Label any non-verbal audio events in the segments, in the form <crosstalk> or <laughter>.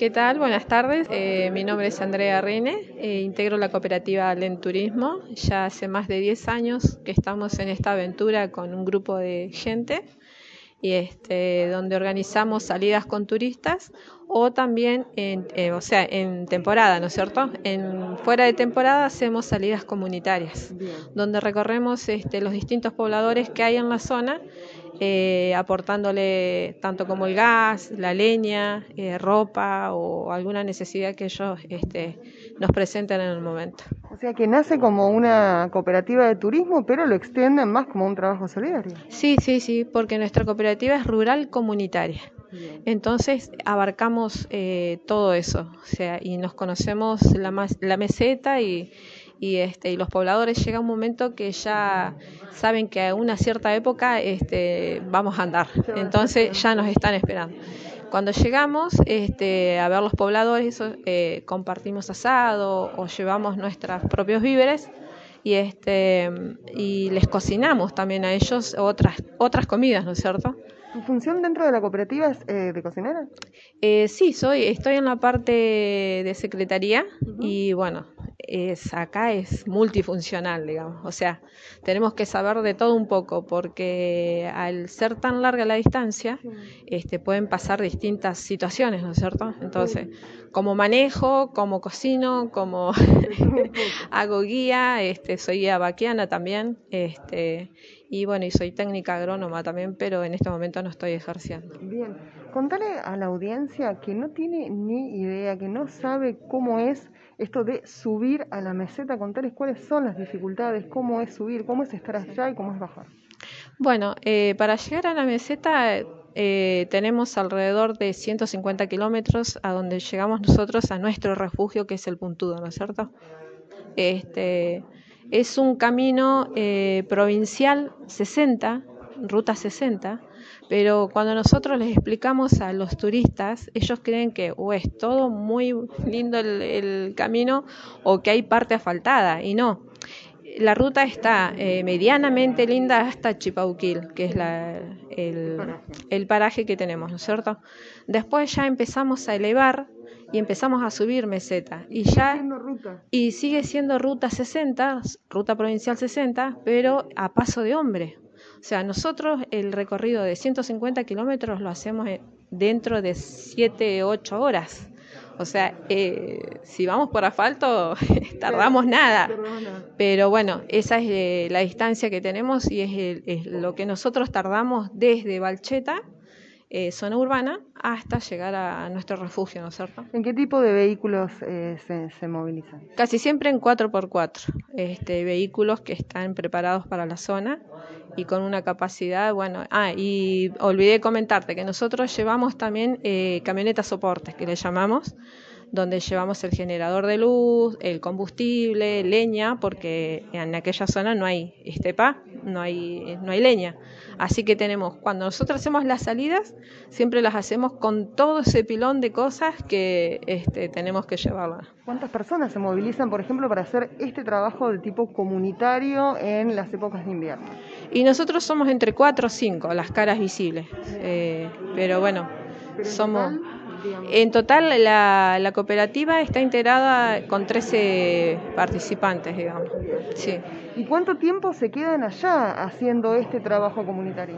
¿Qué tal? Buenas tardes. Eh, mi nombre es Andrea Reine, eh, integro la cooperativa Len Turismo. Ya hace más de 10 años que estamos en esta aventura con un grupo de gente y este, donde organizamos salidas con turistas o también, en, eh, o sea, en temporada, ¿no es cierto? En, fuera de temporada hacemos salidas comunitarias, donde recorremos este, los distintos pobladores que hay en la zona, eh, aportándole tanto como el gas, la leña, eh, ropa o alguna necesidad que ellos este, nos presenten en el momento. O sea que nace como una cooperativa de turismo, pero lo extienden más como un trabajo solidario. Sí, sí, sí, porque nuestra cooperativa es rural comunitaria. Entonces abarcamos eh, todo eso, o sea, y nos conocemos la, la meseta y, y, este, y los pobladores llega un momento que ya saben que a una cierta época este, vamos a andar, entonces ya nos están esperando. Cuando llegamos este, a ver los pobladores, eh, compartimos asado o llevamos nuestros propios víveres y, este, y les cocinamos también a ellos otras, otras comidas, ¿no es cierto? ¿Tu función dentro de la cooperativa es eh, de cocinera? Eh, sí, soy, estoy en la parte de secretaría y bueno, es, acá es multifuncional, digamos. O sea, tenemos que saber de todo un poco porque al ser tan larga la distancia, este, pueden pasar distintas situaciones, ¿no es cierto? Entonces, como manejo, como cocino, como <laughs> hago guía, este, soy guía vaquiana también, este, y bueno, y soy técnica agrónoma también, pero en este momento no estoy ejerciendo. Bien, contale a la audiencia que no tiene ni idea, que no sabe cómo es esto de subir a la meseta, contarles cuáles son las dificultades, cómo es subir, cómo es estar allá y cómo es bajar. Bueno, eh, para llegar a la meseta eh, tenemos alrededor de 150 kilómetros a donde llegamos nosotros a nuestro refugio que es el Puntudo, ¿no es cierto? Este, es un camino eh, provincial 60, ruta 60, pero cuando nosotros les explicamos a los turistas, ellos creen que o es todo muy lindo el, camino o que hay parte asfaltada, y no. La ruta está eh, medianamente linda hasta Chipauquil, que es el, el paraje que tenemos, ¿no es cierto? Después ya empezamos a elevar y empezamos a subir meseta y ya y sigue siendo ruta 60, ruta provincial 60, pero a paso de hombre. O sea, nosotros el recorrido de 150 kilómetros lo hacemos dentro de 7, 8 horas. O sea, eh, si vamos por asfalto, <laughs> tardamos nada. Pero bueno, esa es eh, la distancia que tenemos y es, es lo que nosotros tardamos desde Valcheta eh, zona urbana hasta llegar a, nuestro refugio, ¿no es cierto? ¿En qué tipo de vehículos eh, se, movilizan? Casi siempre en 4x4, este, vehículos que están preparados para la zona y con una capacidad, bueno, ah, y olvidé comentarte que nosotros llevamos también eh, camionetas soportes, que le llamamos, donde llevamos el generador de luz, el combustible, leña, porque en aquella zona no hay estepa, no hay, no hay leña. Así que tenemos, cuando nosotros hacemos las salidas, siempre las hacemos con todo ese pilón de cosas que este, tenemos que llevarlas. ¿Cuántas personas se movilizan, por ejemplo, para hacer este trabajo de tipo comunitario en las épocas de invierno? Y nosotros somos entre cuatro o cinco, las caras visibles. Eh, pero bueno, somos... En total, la, cooperativa está integrada con 13 participantes, digamos. Sí. ¿Y cuánto tiempo se quedan allá haciendo este trabajo comunitario?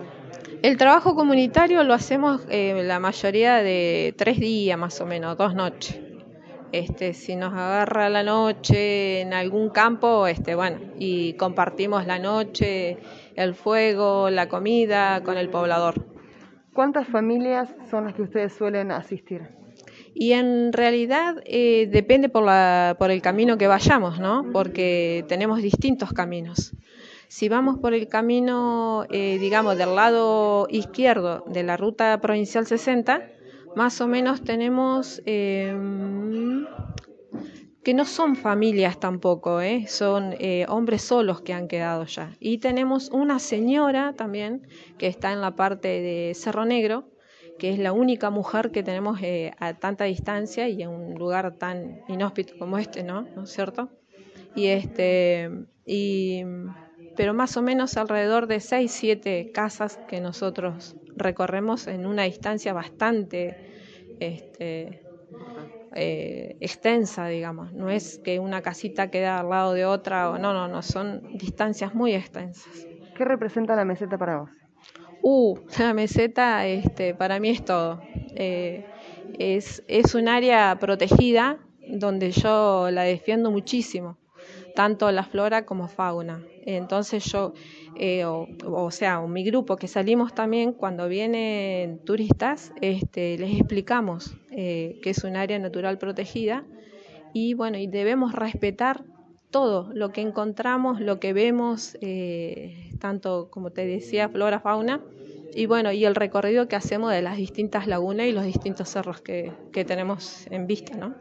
El trabajo comunitario lo hacemos eh, la mayoría de tres días más o menos, dos noches. Este, si nos agarra la noche en algún campo, este, bueno, y compartimos la noche, el fuego, la comida con el poblador. ¿Cuántas familias son las que ustedes suelen asistir? Y en realidad eh, depende por, la, por el camino que vayamos, ¿no? Porque tenemos distintos caminos. Si vamos por el camino, eh, digamos, del lado izquierdo de la ruta provincial 60, más o menos tenemos eh, que no son familias tampoco, ¿eh? son eh, hombres solos que han quedado ya. Y tenemos una señora también que está en la parte de Cerro Negro, que es la única mujer que tenemos eh, a tanta distancia y en un lugar tan inhóspito como este, ¿no? ¿No es cierto? Y este, y, pero más o menos alrededor de 6, 7 casas que nosotros recorremos en una distancia bastante este, eh, extensa, digamos. No es que una casita queda al lado de otra, o no, no, no, son distancias muy extensas. ¿Qué representa la meseta para vos? Uh, <laughs> la meseta este, para mí es todo. Eh, es, es un área protegida donde yo la defiendo muchísimo, tanto la flora como fauna. Entonces yo, eh, o, sea, mi grupo que salimos también, cuando vienen turistas, este, les explicamos eh, que es un área natural protegida y bueno, y debemos respetar todo lo que encontramos, lo que vemos, eh, tanto como te decía, flora, fauna, y bueno, y el recorrido que hacemos de las distintas lagunas y los distintos cerros que, que tenemos en vista, ¿no?